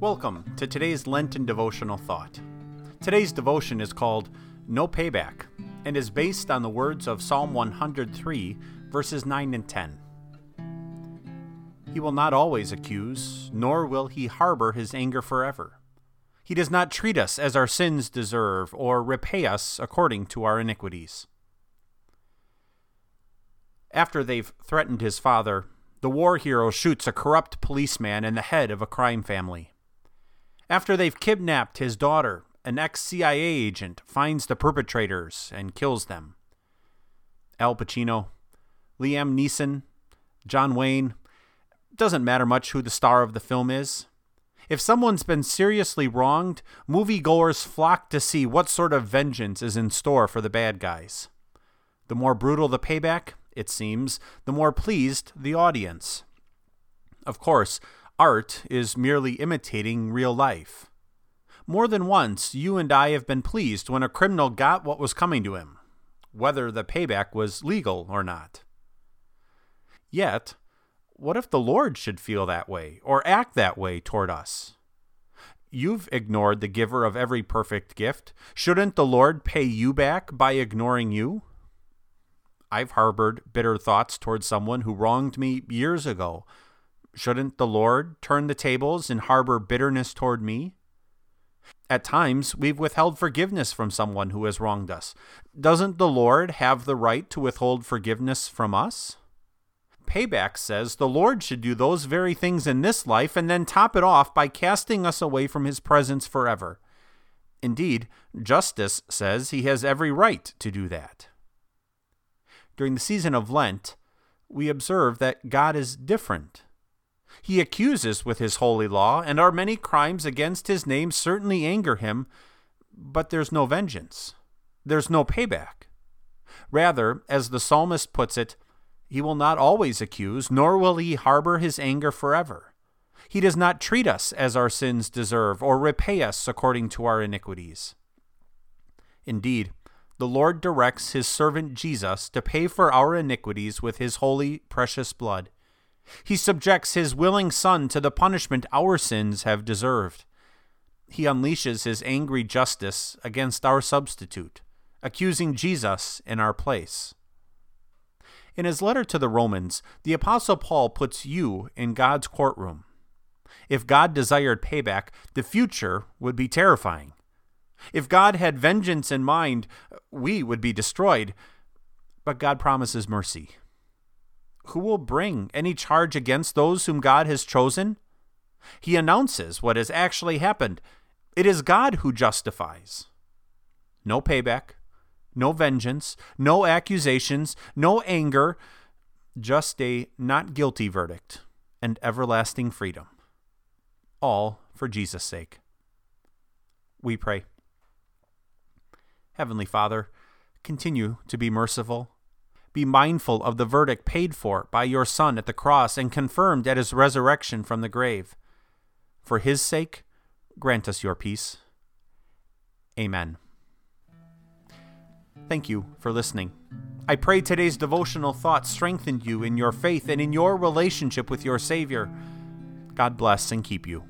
Welcome to today's Lenten devotional thought. Today's devotion is called No Payback and is based on the words of Psalm 103, verses 9 and 10. He will not always accuse, nor will he harbor his anger forever. He does not treat us as our sins deserve or repay us according to our iniquities. After they've threatened his father, the war hero shoots a corrupt policeman in the head of a crime family. After they've kidnapped his daughter, an ex CIA agent finds the perpetrators and kills them. Al Pacino, Liam Neeson, John Wayne, doesn't matter much who the star of the film is. If someone's been seriously wronged, moviegoers flock to see what sort of vengeance is in store for the bad guys. The more brutal the payback, it seems, the more pleased the audience. Of course, art is merely imitating real life. More than once, you and I have been pleased when a criminal got what was coming to him, whether the payback was legal or not. Yet, what if the Lord should feel that way or act that way toward us? You've ignored the giver of every perfect gift. Shouldn't the Lord pay you back by ignoring you? I've harbored bitter thoughts toward someone who wronged me years ago. Shouldn't the Lord turn the tables and harbor bitterness toward me? At times, we've withheld forgiveness from someone who has wronged us. Doesn't the Lord have the right to withhold forgiveness from us? Payback says the Lord should do those very things in this life and then top it off by casting us away from his presence forever. Indeed, justice says he has every right to do that during the season of Lent, we observe that God is different. He accuses with his holy law, and our many crimes against his name certainly anger him, but there's no vengeance. There's no payback. Rather, as the psalmist puts it, he will not always accuse, nor will he harbor his anger forever. He does not treat us as our sins deserve, or repay us according to our iniquities. Indeed, the Lord directs his servant Jesus to pay for our iniquities with his holy, precious blood. He subjects his willing Son to the punishment our sins have deserved. He unleashes his angry justice against our substitute, accusing Jesus in our place. In his letter to the Romans, the Apostle Paul puts you in God's courtroom. If God desired payback, the future would be terrifying. If God had vengeance in mind, we would be destroyed. But God promises mercy. Who will bring any charge against those whom God has chosen? He announces what has actually happened. It is God who justifies. No payback, no vengeance, no accusations, no anger, just a not guilty verdict and everlasting freedom. All for Jesus' sake. We pray. Heavenly Father, continue to be merciful. Be mindful of the verdict paid for by your Son at the cross and confirmed at his resurrection from the grave. For his sake, grant us your peace. Amen. Thank you for listening. I pray today's devotional thoughts strengthened you in your faith and in your relationship with your Savior. God bless and keep you.